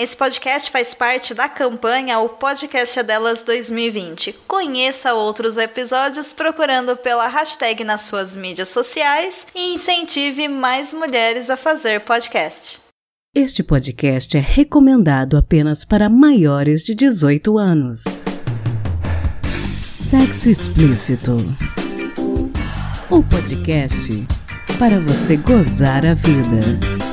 Esse podcast faz parte da campanha O Podcast é Delas 2020. Conheça outros episódios procurando pela hashtag nas suas mídias sociais e incentive mais mulheres a fazer podcast. Este podcast é recomendado apenas para maiores de 18 anos. Sexo Explícito. O podcast para você gozar a vida.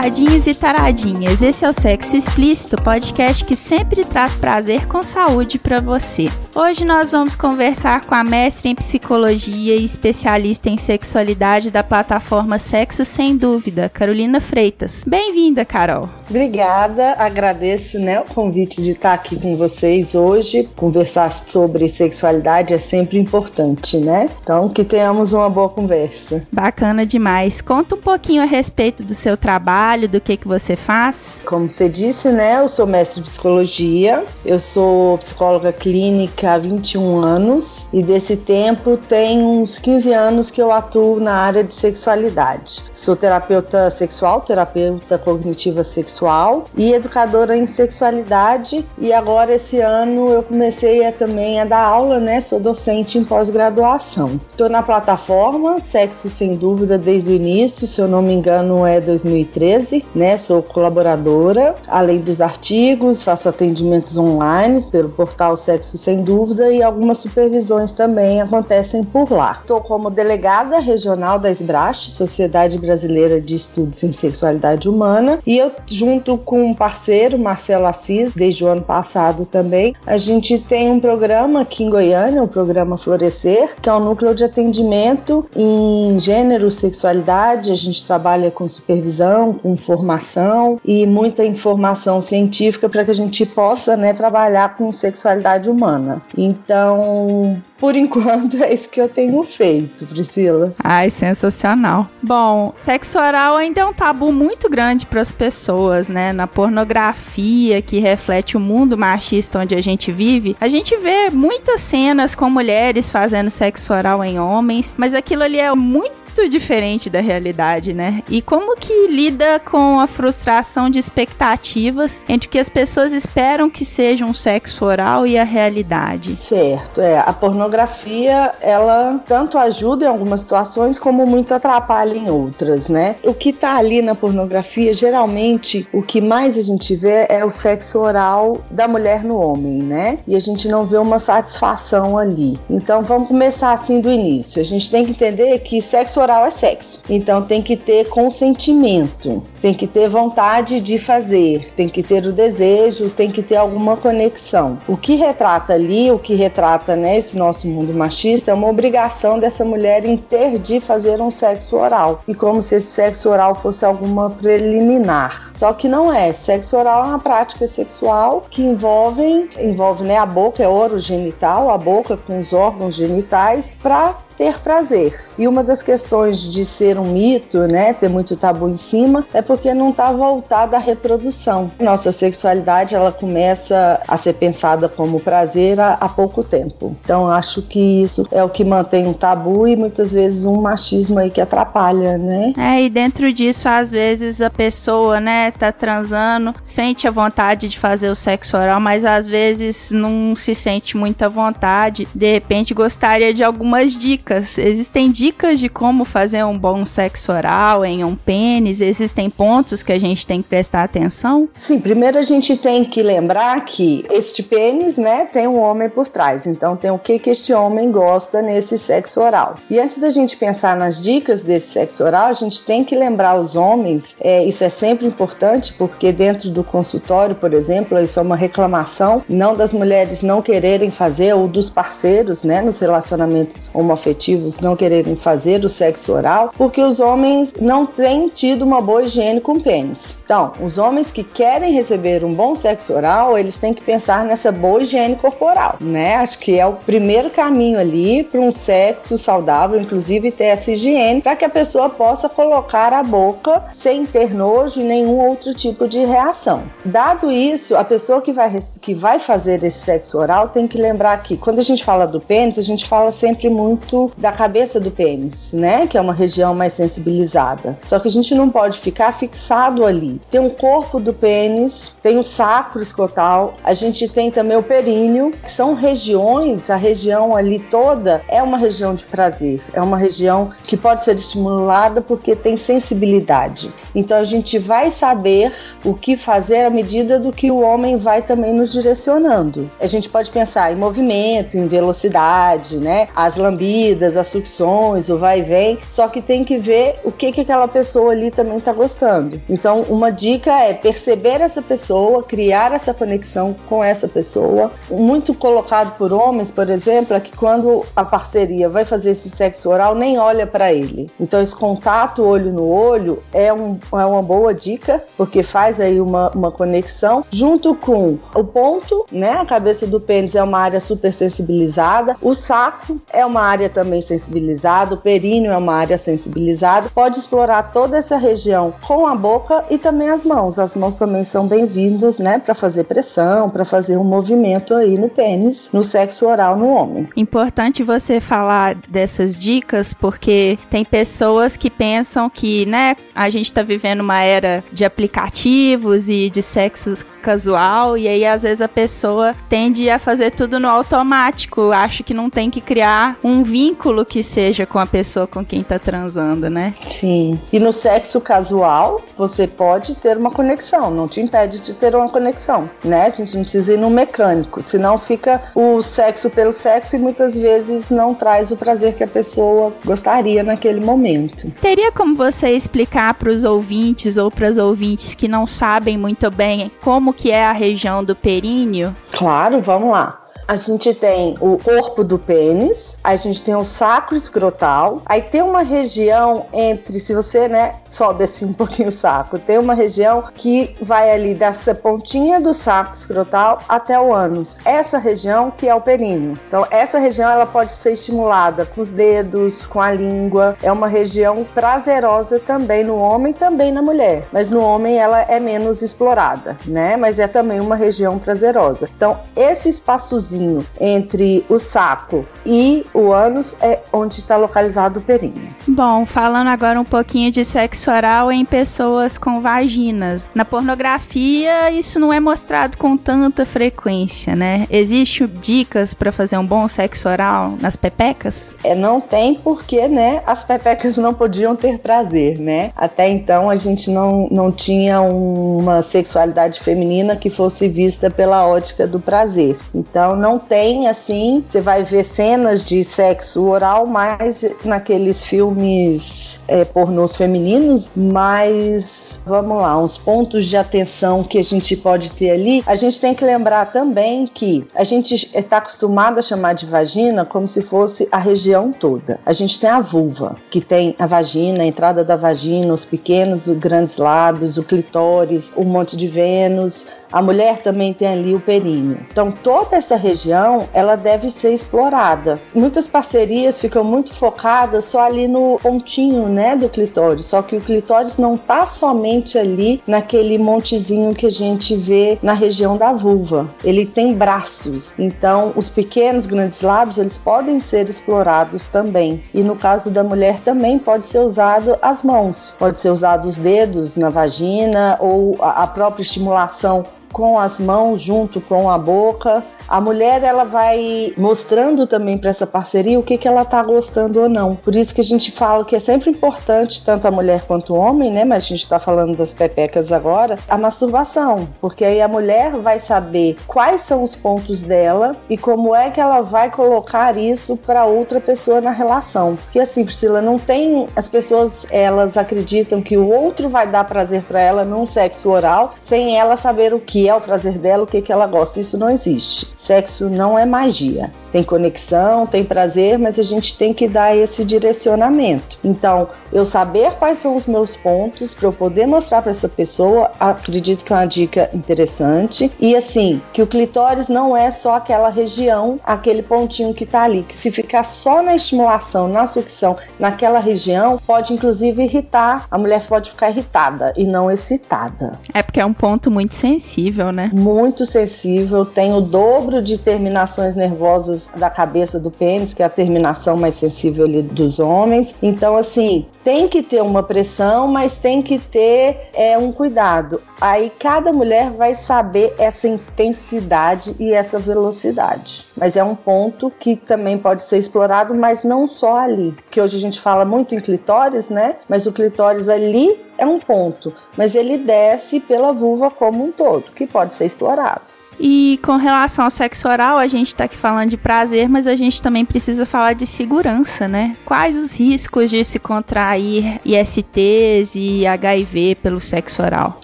Taradinhos e taradinhas. Esse é o Sexo Explícito, podcast que sempre traz prazer com saúde para você. Hoje nós vamos conversar com a mestre em psicologia e especialista em sexualidade da plataforma Sexo Sem Dúvida, Carolina Freitas. Bem-vinda, Carol. Obrigada, agradeço né, o convite de estar aqui com vocês hoje. Conversar sobre sexualidade é sempre importante, né? Então, que tenhamos uma boa conversa. Bacana demais. Conta um pouquinho a respeito do seu trabalho, do que, que você faz. Como você disse, né, eu sou mestre em psicologia, eu sou psicóloga clínica há 21 anos e desse tempo tem uns 15 anos que eu atuo na área de sexualidade. Sou terapeuta sexual, terapeuta cognitiva sexual sexual e educadora em sexualidade. E agora esse ano eu comecei a, também a dar aula, né? Sou docente em pós-graduação. Estou na plataforma Sexo Sem Dúvida desde o início, se eu não me engano é 2013, né? Sou colaboradora, além dos artigos, faço atendimentos online pelo portal Sexo Sem Dúvida e algumas supervisões também acontecem por lá. Estou como delegada regional da SBRASH, Sociedade Brasileira de Estudos em Sexualidade Humana, e eu junto junto com um parceiro, Marcelo Assis, desde o ano passado também, a gente tem um programa aqui em Goiânia, o programa Florescer, que é um núcleo de atendimento em gênero, sexualidade. A gente trabalha com supervisão, com formação e muita informação científica para que a gente possa né, trabalhar com sexualidade humana. Então, por enquanto é isso que eu tenho feito, Priscila. Ai, sensacional. Bom, sexo oral ainda é um tabu muito grande para as pessoas, né? Na pornografia que reflete o mundo machista onde a gente vive, a gente vê muitas cenas com mulheres fazendo sexo oral em homens, mas aquilo ali é muito muito diferente da realidade, né? E como que lida com a frustração de expectativas entre o que as pessoas esperam que seja um sexo oral e a realidade? Certo, é. A pornografia, ela tanto ajuda em algumas situações como muito atrapalha em outras, né? O que tá ali na pornografia, geralmente, o que mais a gente vê é o sexo oral da mulher no homem, né? E a gente não vê uma satisfação ali. Então vamos começar assim do início. A gente tem que entender que sexo oral é sexo. Então tem que ter consentimento, tem que ter vontade de fazer, tem que ter o desejo, tem que ter alguma conexão. O que retrata ali, o que retrata né, nosso mundo machista é uma obrigação dessa mulher em ter de fazer um sexo oral. E como se esse sexo oral fosse alguma preliminar. Só que não é. Sexo oral é uma prática sexual que envolve, envolve né, a boca, é oro genital, a boca com os órgãos genitais, para ter prazer. E uma das questões de ser um mito, né, ter muito tabu em cima, é porque não está voltada à reprodução. Nossa sexualidade ela começa a ser pensada como prazer há, há pouco tempo. Então acho que isso é o que mantém um tabu e muitas vezes um machismo aí que atrapalha, né? É, e dentro disso às vezes a pessoa, né, tá transando, sente a vontade de fazer o sexo oral, mas às vezes não se sente muita vontade. De repente gostaria de algumas dicas dicas. Existem dicas de como fazer um bom sexo oral em um pênis? Existem pontos que a gente tem que prestar atenção? Sim, primeiro a gente tem que lembrar que este pênis, né, tem um homem por trás. Então tem o que que este homem gosta nesse sexo oral. E antes da gente pensar nas dicas desse sexo oral, a gente tem que lembrar os homens, é, isso é sempre importante, porque dentro do consultório, por exemplo, isso é uma reclamação, não das mulheres não quererem fazer ou dos parceiros, né, nos relacionamentos homoafetivos afetivos não quererem fazer o sexo oral porque os homens não têm tido uma boa higiene com o pênis. Então, os homens que querem receber um bom sexo oral, eles têm que pensar nessa boa higiene corporal, né? Acho que é o primeiro caminho ali para um sexo saudável, inclusive ter essa higiene, para que a pessoa possa colocar a boca sem ter nojo e nenhum outro tipo de reação. Dado isso, a pessoa que vai, que vai fazer esse sexo oral tem que lembrar que quando a gente fala do pênis, a gente fala sempre muito da cabeça do pênis, né? Que é uma região mais sensibilizada. Só que a gente não pode ficar fixado ali. Tem um corpo do pênis, tem o sacro escotal, a gente tem também o períneo, que são regiões, a região ali toda é uma região de prazer, é uma região que pode ser estimulada porque tem sensibilidade. Então a gente vai saber o que fazer à medida do que o homem vai também nos direcionando. A gente pode pensar em movimento, em velocidade, né? As lambidas, as sucções, o vai e vem, só que tem que ver o que, que aquela pessoa ali também está gostando. Então, uma dica é perceber essa pessoa, criar essa conexão com essa pessoa. Muito colocado por homens, por exemplo, é que quando a parceria vai fazer esse sexo oral, nem olha para ele. Então, esse contato olho no olho é, um, é uma boa dica, porque faz aí uma, uma conexão, junto com o ponto, né? A cabeça do pênis é uma área super sensibilizada, o saco é uma área também sensibilizada, o períneo é uma área sensibilizada. Pode explorar toda essa região com a boca e também as mãos. As mãos também são bem-vindas, né? Para fazer pressão, para fazer um movimento aí no pênis, no sexo oral no homem. Importante você falar dessas dicas, porque tem pessoas que pensam que, né, a gente está vivendo uma era de aplicativos e de sexo casual e aí às vezes a pessoa tende a fazer tudo no automático, acho que não tem que criar um vínculo que seja com a pessoa com quem tá transando, né? Sim. E no sexo casual, você pode ter uma conexão, não te impede de ter uma conexão, né? A gente não precisa ir no mecânico, senão fica o sexo pelo sexo e muitas vezes não traz o prazer que a pessoa gostaria naquele momento. Teria como você explicar para os ouvintes ou para as ouvintes que não sabem muito bem como que é a região do períneo? Claro, vamos lá a gente tem o corpo do pênis, a gente tem o sacro escrotal, aí tem uma região entre, se você, né, sobe assim um pouquinho o saco, tem uma região que vai ali dessa pontinha do saco escrotal até o ânus. Essa região que é o períneo. Então, essa região ela pode ser estimulada com os dedos, com a língua. É uma região prazerosa também no homem, também na mulher. Mas no homem ela é menos explorada, né? Mas é também uma região prazerosa. Então, esse espaçozinho entre o saco e o ânus é onde está localizado o períneo. Bom, falando agora um pouquinho de sexo oral em pessoas com vaginas. Na pornografia, isso não é mostrado com tanta frequência, né? Existe dicas para fazer um bom sexo oral nas pepecas? É, não tem porque, né, as pepecas não podiam ter prazer, né? Até então a gente não, não tinha uma sexualidade feminina que fosse vista pela ótica do prazer. Então não tem assim, você vai ver cenas de sexo oral mais naqueles filmes é, pornôs femininos, mas vamos lá, uns pontos de atenção que a gente pode ter ali. A gente tem que lembrar também que a gente está acostumado a chamar de vagina como se fosse a região toda. A gente tem a vulva, que tem a vagina, a entrada da vagina, os pequenos e grandes lábios, o clitóris, o monte de Vênus. A mulher também tem ali o períneo. Então, toda essa região, ela deve ser explorada. Muitas parcerias ficam muito focadas só ali no pontinho, né, do clitóris. Só que o clitóris não está somente ali naquele montezinho que a gente vê na região da vulva. Ele tem braços, então os pequenos grandes lábios eles podem ser explorados também. E no caso da mulher também pode ser usado as mãos, pode ser usado os dedos na vagina ou a própria estimulação com as mãos junto com a boca. A mulher ela vai mostrando também para essa parceria o que, que ela tá gostando ou não. Por isso que a gente fala que é sempre importante, tanto a mulher quanto o homem, né? Mas a gente está falando das pepecas agora, a masturbação. Porque aí a mulher vai saber quais são os pontos dela e como é que ela vai colocar isso para outra pessoa na relação. Porque assim, Priscila, não tem. As pessoas elas acreditam que o outro vai dar prazer para ela num sexo oral sem ela saber o que que é o prazer dela, o que, que ela gosta. Isso não existe. Sexo não é magia. Tem conexão, tem prazer, mas a gente tem que dar esse direcionamento. Então, eu saber quais são os meus pontos para eu poder mostrar para essa pessoa, acredito que é uma dica interessante. E assim, que o clitóris não é só aquela região, aquele pontinho que está ali, que se ficar só na estimulação, na sucção, naquela região, pode inclusive irritar. A mulher pode ficar irritada e não excitada. É porque é um ponto muito sensível, né? Muito sensível, tem o dobro de terminações nervosas da cabeça do pênis, que é a terminação mais sensível ali dos homens. Então, assim, tem que ter uma pressão, mas tem que ter é, um cuidado. Aí cada mulher vai saber essa intensidade e essa velocidade. Mas é um ponto que também pode ser explorado, mas não só ali. Que hoje a gente fala muito em clitóris, né? Mas o clitóris ali é um ponto, mas ele desce pela vulva como um todo, que pode ser explorado. E com relação ao sexo oral, a gente está aqui falando de prazer, mas a gente também precisa falar de segurança, né? Quais os riscos de se contrair ISTs e HIV pelo sexo oral?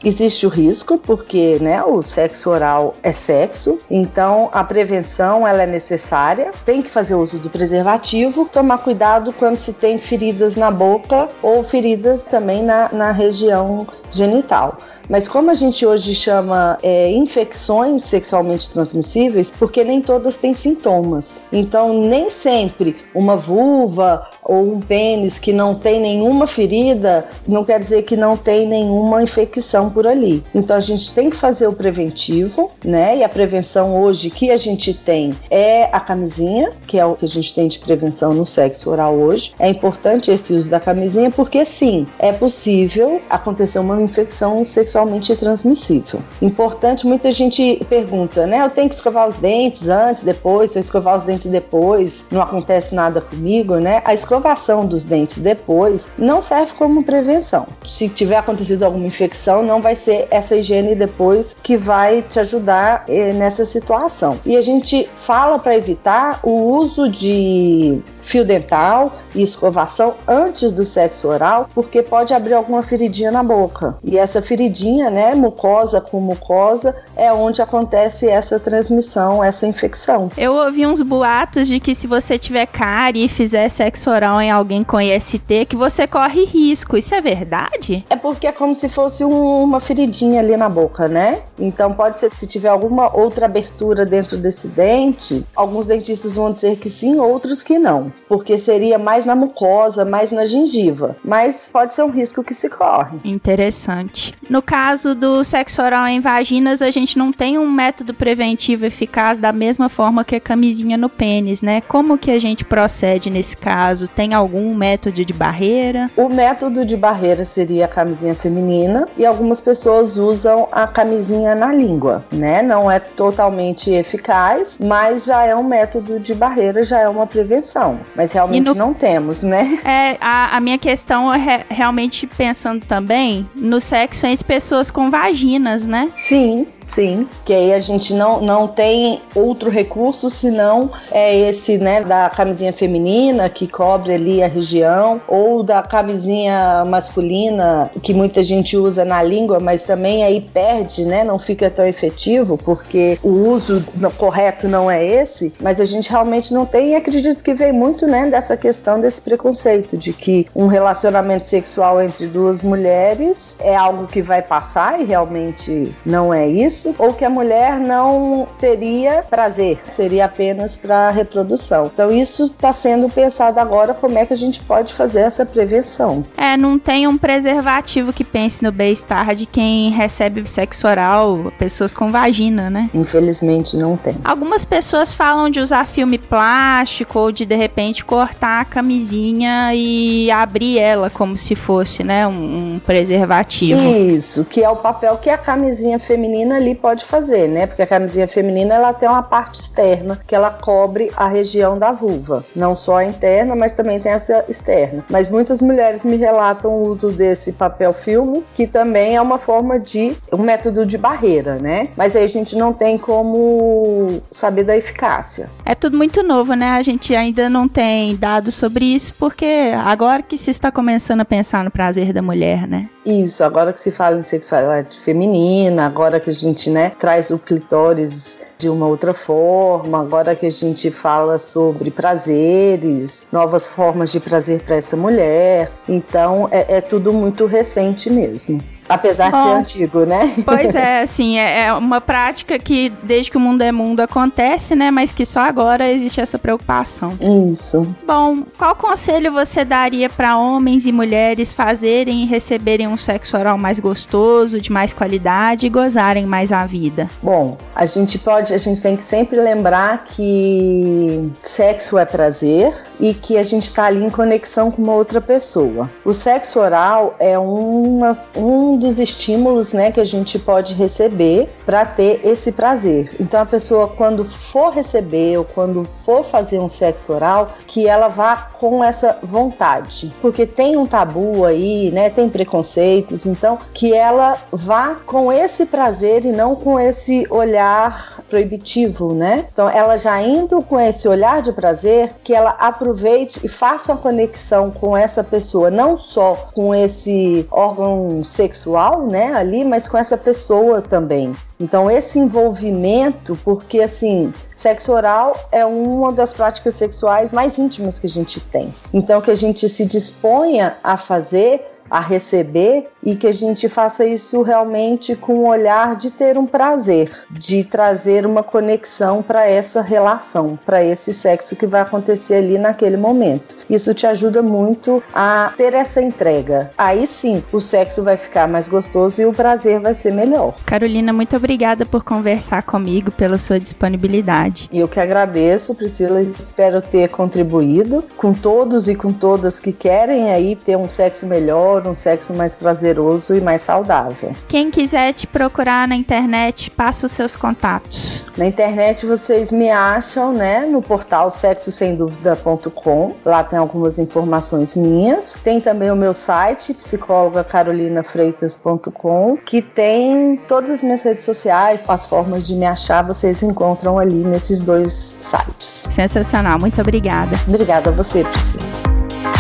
Existe o risco, porque né, o sexo oral é sexo, então a prevenção ela é necessária. Tem que fazer uso do preservativo, tomar cuidado quando se tem feridas na boca ou feridas também na, na região genital. Mas como a gente hoje chama é, infecções sexualmente transmissíveis, porque nem todas têm sintomas. Então, nem sempre uma vulva ou um pênis que não tem nenhuma ferida não quer dizer que não tem nenhuma infecção por ali. Então, a gente tem que fazer o preventivo, né? E a prevenção hoje que a gente tem é a camisinha, que é o que a gente tem de prevenção no sexo oral hoje. É importante esse uso da camisinha porque sim, é possível acontecer uma infecção sexual sexualmente transmissível. Importante, muita gente pergunta, né? Eu tenho que escovar os dentes antes, depois, se eu escovar os dentes depois, não acontece nada comigo, né? A escovação dos dentes depois não serve como prevenção. Se tiver acontecido alguma infecção, não vai ser essa higiene depois que vai te ajudar eh, nessa situação. E a gente fala para evitar o uso de fio dental e escovação antes do sexo oral, porque pode abrir alguma feridinha na boca. E essa feridinha, né, mucosa com mucosa, é onde acontece essa transmissão, essa infecção. Eu ouvi uns boatos de que se você tiver cárie e fizer sexo oral em alguém com IST, que você corre risco. Isso é verdade? É porque é como se fosse um, uma feridinha ali na boca, né? Então pode ser que se tiver alguma outra abertura dentro desse dente, alguns dentistas vão dizer que sim, outros que não porque seria mais na mucosa, mais na gengiva. Mas pode ser um risco que se corre. Interessante. No caso do sexo oral em vaginas, a gente não tem um método preventivo eficaz da mesma forma que a camisinha no pênis, né? Como que a gente procede nesse caso? Tem algum método de barreira? O método de barreira seria a camisinha feminina e algumas pessoas usam a camisinha na língua, né? Não é totalmente eficaz, mas já é um método de barreira, já é uma prevenção mas realmente no... não temos, né? É, a, a minha questão é re, realmente pensando também no sexo entre pessoas com vaginas, né? Sim, Sim, que aí a gente não, não tem outro recurso senão é esse, né, da camisinha feminina que cobre ali a região, ou da camisinha masculina que muita gente usa na língua, mas também aí perde, né, não fica tão efetivo porque o uso correto não é esse, mas a gente realmente não tem e acredito que vem muito, né, dessa questão desse preconceito de que um relacionamento sexual entre duas mulheres é algo que vai passar e realmente não é isso isso, ou que a mulher não teria prazer, seria apenas para reprodução. Então isso está sendo pensado agora como é que a gente pode fazer essa prevenção. É, não tem um preservativo que pense no bem-estar de quem recebe sexo oral, pessoas com vagina, né? Infelizmente não tem. Algumas pessoas falam de usar filme plástico ou de de repente cortar a camisinha e abrir ela como se fosse, né, um, um preservativo. Isso, que é o papel que a camisinha feminina ali pode fazer, né? Porque a camisinha feminina ela tem uma parte externa que ela cobre a região da vulva, não só a interna, mas também tem essa externa. Mas muitas mulheres me relatam o uso desse papel filme, que também é uma forma de um método de barreira, né? Mas aí a gente não tem como saber da eficácia. É tudo muito novo, né? A gente ainda não tem dados sobre isso, porque agora que se está começando a pensar no prazer da mulher, né? Isso, agora que se fala em sexualidade feminina, agora que a gente né, traz o clitóris de uma outra forma. Agora que a gente fala sobre prazeres, novas formas de prazer para essa mulher. Então é, é tudo muito recente mesmo. Apesar Bom, de ser antigo, né? Pois é, assim, é, é, uma prática que desde que o mundo é mundo acontece, né? Mas que só agora existe essa preocupação. Isso. Bom, qual conselho você daria para homens e mulheres fazerem e receberem um sexo oral mais gostoso, de mais qualidade e gozarem mais a vida? Bom, a gente pode, a gente tem que sempre lembrar que sexo é prazer e que a gente está ali em conexão com uma outra pessoa. O sexo oral é uma, um dos estímulos né, que a gente pode receber para ter esse prazer. Então a pessoa quando for receber ou quando for fazer um sexo oral, que ela vá com essa vontade, porque tem um tabu aí, né? Tem preconceitos, então que ela vá com esse prazer e não com esse olhar proibitivo, né? Então ela já indo com esse olhar de prazer, que ela aproveite e faça uma conexão com essa pessoa, não só com esse órgão sexual né, ali, mas com essa pessoa também. Então esse envolvimento, porque assim, sexo oral é uma das práticas sexuais mais íntimas que a gente tem. Então que a gente se disponha a fazer a receber e que a gente faça isso realmente com o olhar de ter um prazer, de trazer uma conexão para essa relação, para esse sexo que vai acontecer ali naquele momento. Isso te ajuda muito a ter essa entrega. Aí sim, o sexo vai ficar mais gostoso e o prazer vai ser melhor. Carolina, muito obrigada por conversar comigo, pela sua disponibilidade. Eu que agradeço, Priscila, espero ter contribuído com todos e com todas que querem aí ter um sexo melhor um sexo mais prazeroso e mais saudável. Quem quiser te procurar na internet, passa os seus contatos. Na internet vocês me acham, né, no portal sexosemdúvida.com. Lá tem algumas informações minhas. Tem também o meu site, psicólogacarolinafreitas.com, que tem todas as minhas redes sociais, as formas de me achar, vocês encontram ali nesses dois sites. Sensacional, muito obrigada. Obrigada a você, Priscila.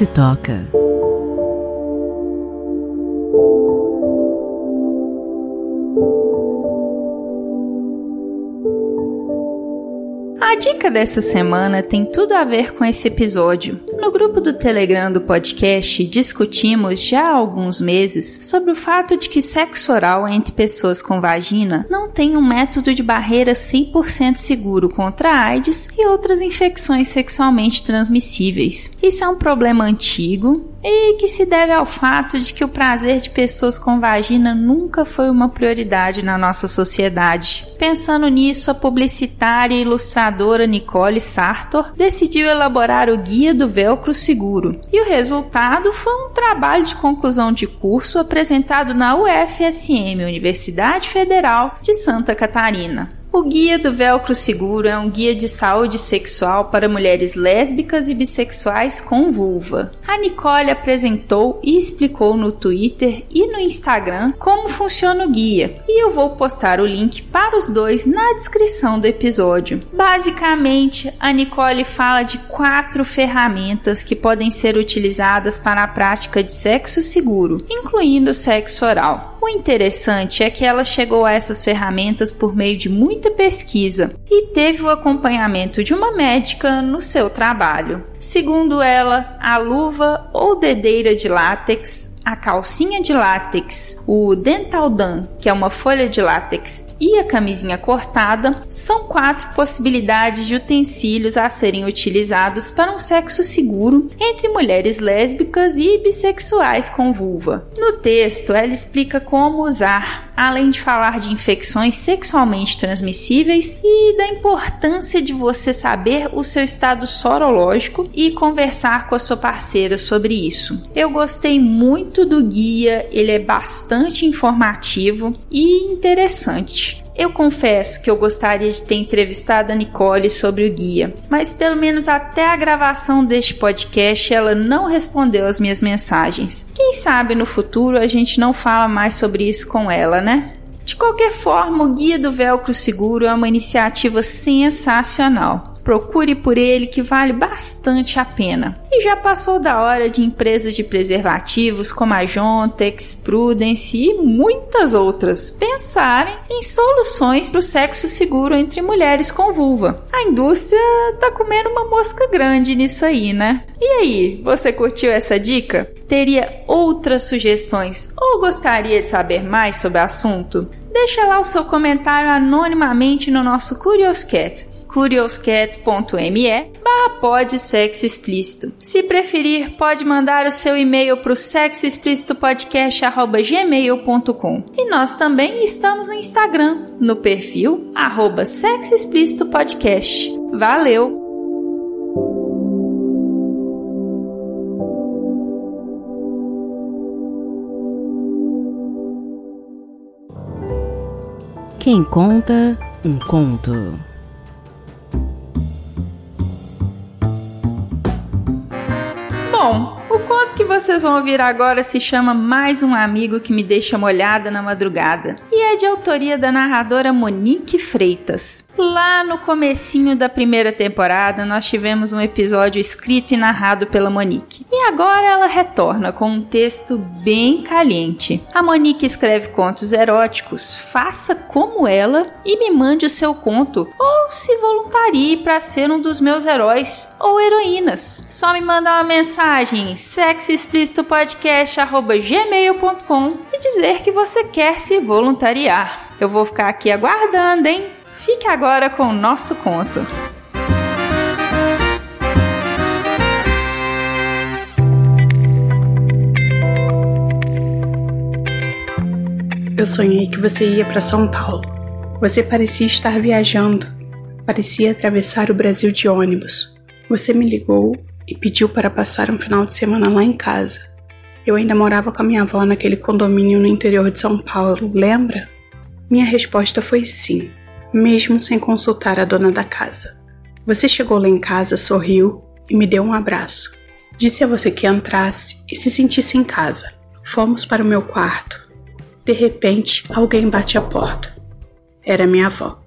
Se toca. A dica dessa semana tem tudo a ver com esse episódio. No grupo do Telegram do podcast, discutimos já há alguns meses sobre o fato de que sexo oral entre pessoas com vagina não tem um método de barreira 100% seguro contra AIDS e outras infecções sexualmente transmissíveis. Isso é um problema antigo e que se deve ao fato de que o prazer de pessoas com vagina nunca foi uma prioridade na nossa sociedade. Pensando nisso, a publicitária e ilustradora Nicole Sartor decidiu elaborar o Guia do velcro seguro. E o resultado foi um trabalho de conclusão de curso apresentado na UFSM, Universidade Federal de Santa Catarina. O Guia do Velcro Seguro é um guia de saúde sexual para mulheres lésbicas e bissexuais com vulva. A Nicole apresentou e explicou no Twitter e no Instagram como funciona o guia, e eu vou postar o link para os dois na descrição do episódio. Basicamente, a Nicole fala de quatro ferramentas que podem ser utilizadas para a prática de sexo seguro, incluindo o sexo oral. O interessante é que ela chegou a essas ferramentas por meio de muita pesquisa e teve o acompanhamento de uma médica no seu trabalho. Segundo ela, a luva ou dedeira de látex a calcinha de látex, o dental dam, que é uma folha de látex, e a camisinha cortada são quatro possibilidades de utensílios a serem utilizados para um sexo seguro entre mulheres lésbicas e bissexuais com vulva. No texto, ela explica como usar além de falar de infecções sexualmente transmissíveis e da importância de você saber o seu estado sorológico e conversar com a sua parceira sobre isso. Eu gostei muito do guia, ele é bastante informativo e interessante. Eu confesso que eu gostaria de ter entrevistado a Nicole sobre o guia, mas pelo menos até a gravação deste podcast ela não respondeu as minhas mensagens. Quem sabe no futuro a gente não fala mais sobre isso com ela, né? De qualquer forma, o Guia do Velcro Seguro é uma iniciativa sensacional procure por ele que vale bastante a pena. E já passou da hora de empresas de preservativos como a Jontex, Prudence e muitas outras pensarem em soluções para o sexo seguro entre mulheres com vulva. A indústria tá comendo uma mosca grande nisso aí, né? E aí, você curtiu essa dica? Teria outras sugestões ou gostaria de saber mais sobre o assunto? Deixa lá o seu comentário anonimamente no nosso Curioscat curioscat.me barra sexo explícito. Se preferir, pode mandar o seu e-mail para o sexoexplicitopodcast.gmail.com E nós também estamos no Instagram, no perfil arroba Podcast. Valeu! Quem conta um conto. Vocês vão ouvir agora se chama Mais um Amigo que Me Deixa Molhada na Madrugada de autoria da narradora Monique Freitas. Lá no comecinho da primeira temporada nós tivemos um episódio escrito e narrado pela Monique e agora ela retorna com um texto bem caliente. A Monique escreve contos eróticos, faça como ela e me mande o seu conto ou se voluntarie para ser um dos meus heróis ou heroínas. Só me manda uma mensagem sexoexplicitopodcast.gmail.com e dizer que você quer se voluntariar. Eu vou ficar aqui aguardando, hein? Fique agora com o nosso conto. Eu sonhei que você ia para São Paulo. Você parecia estar viajando. Parecia atravessar o Brasil de ônibus. Você me ligou e pediu para passar um final de semana lá em casa. Eu ainda morava com a minha avó naquele condomínio no interior de São Paulo, lembra? Minha resposta foi sim, mesmo sem consultar a dona da casa. Você chegou lá em casa, sorriu e me deu um abraço. Disse a você que entrasse e se sentisse em casa. Fomos para o meu quarto. De repente, alguém bate a porta. Era minha avó.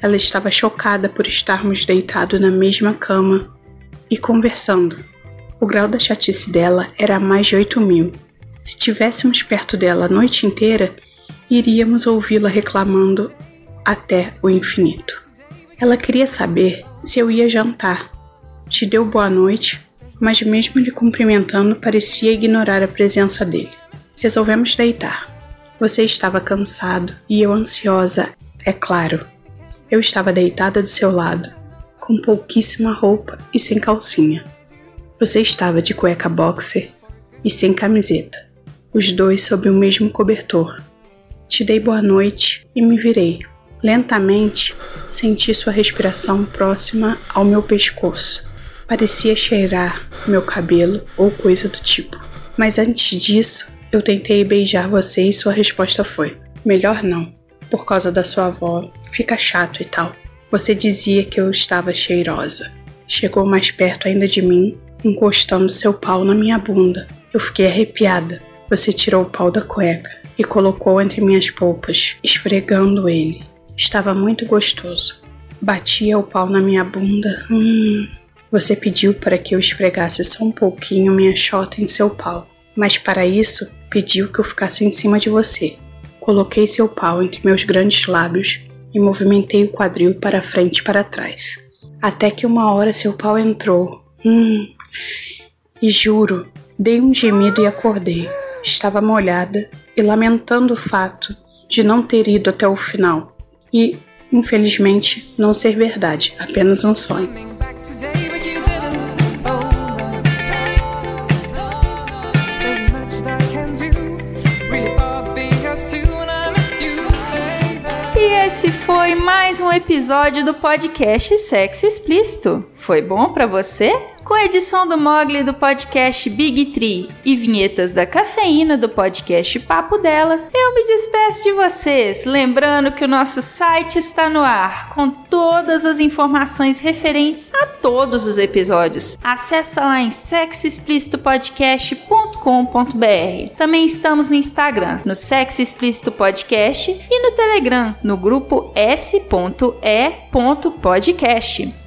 Ela estava chocada por estarmos deitados na mesma cama e conversando. O grau da chatice dela era mais de 8 mil. Se tivéssemos perto dela a noite inteira, iríamos ouvi-la reclamando até o infinito. Ela queria saber se eu ia jantar. Te deu boa noite, mas mesmo lhe cumprimentando, parecia ignorar a presença dele. Resolvemos deitar. Você estava cansado e eu ansiosa, é claro. Eu estava deitada do seu lado, com pouquíssima roupa e sem calcinha. Você estava de cueca boxer e sem camiseta, os dois sob o mesmo cobertor. Te dei boa noite e me virei. Lentamente senti sua respiração próxima ao meu pescoço. Parecia cheirar meu cabelo ou coisa do tipo. Mas antes disso, eu tentei beijar você e sua resposta foi: melhor não, por causa da sua avó, fica chato e tal. Você dizia que eu estava cheirosa. Chegou mais perto ainda de mim, encostando seu pau na minha bunda. Eu fiquei arrepiada. Você tirou o pau da cueca e colocou entre minhas polpas, esfregando ele. Estava muito gostoso. Batia o pau na minha bunda. Hum. Você pediu para que eu esfregasse só um pouquinho minha chota em seu pau, mas para isso pediu que eu ficasse em cima de você. Coloquei seu pau entre meus grandes lábios e movimentei o quadril para frente e para trás. Até que uma hora seu pau entrou. Hum. E juro, dei um gemido e acordei. Estava molhada e lamentando o fato de não ter ido até o final. E, infelizmente, não ser verdade, apenas um sonho. Esse foi mais um episódio do podcast Sexo Explícito. Foi bom para você? Com a edição do Mogli do podcast Big Tree e vinhetas da cafeína do podcast Papo Delas, eu me despeço de vocês, lembrando que o nosso site está no ar com todas as informações referentes a todos os episódios. Acesse lá em Também estamos no Instagram, no Sexo Explícito Podcast e no Telegram, no grupo s.e.podcast.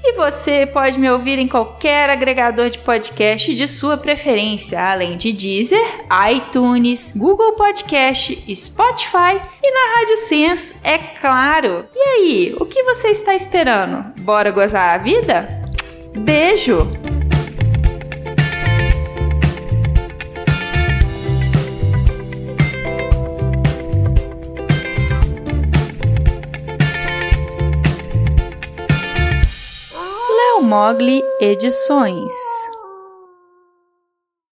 E você pode me ouvir em qualquer agregador de podcast de sua preferência, além de Deezer, iTunes, Google Podcast, Spotify e na Rádio Sense, é claro. E aí, o que você está esperando? Bora gozar a vida? Beijo! Mogli Edições.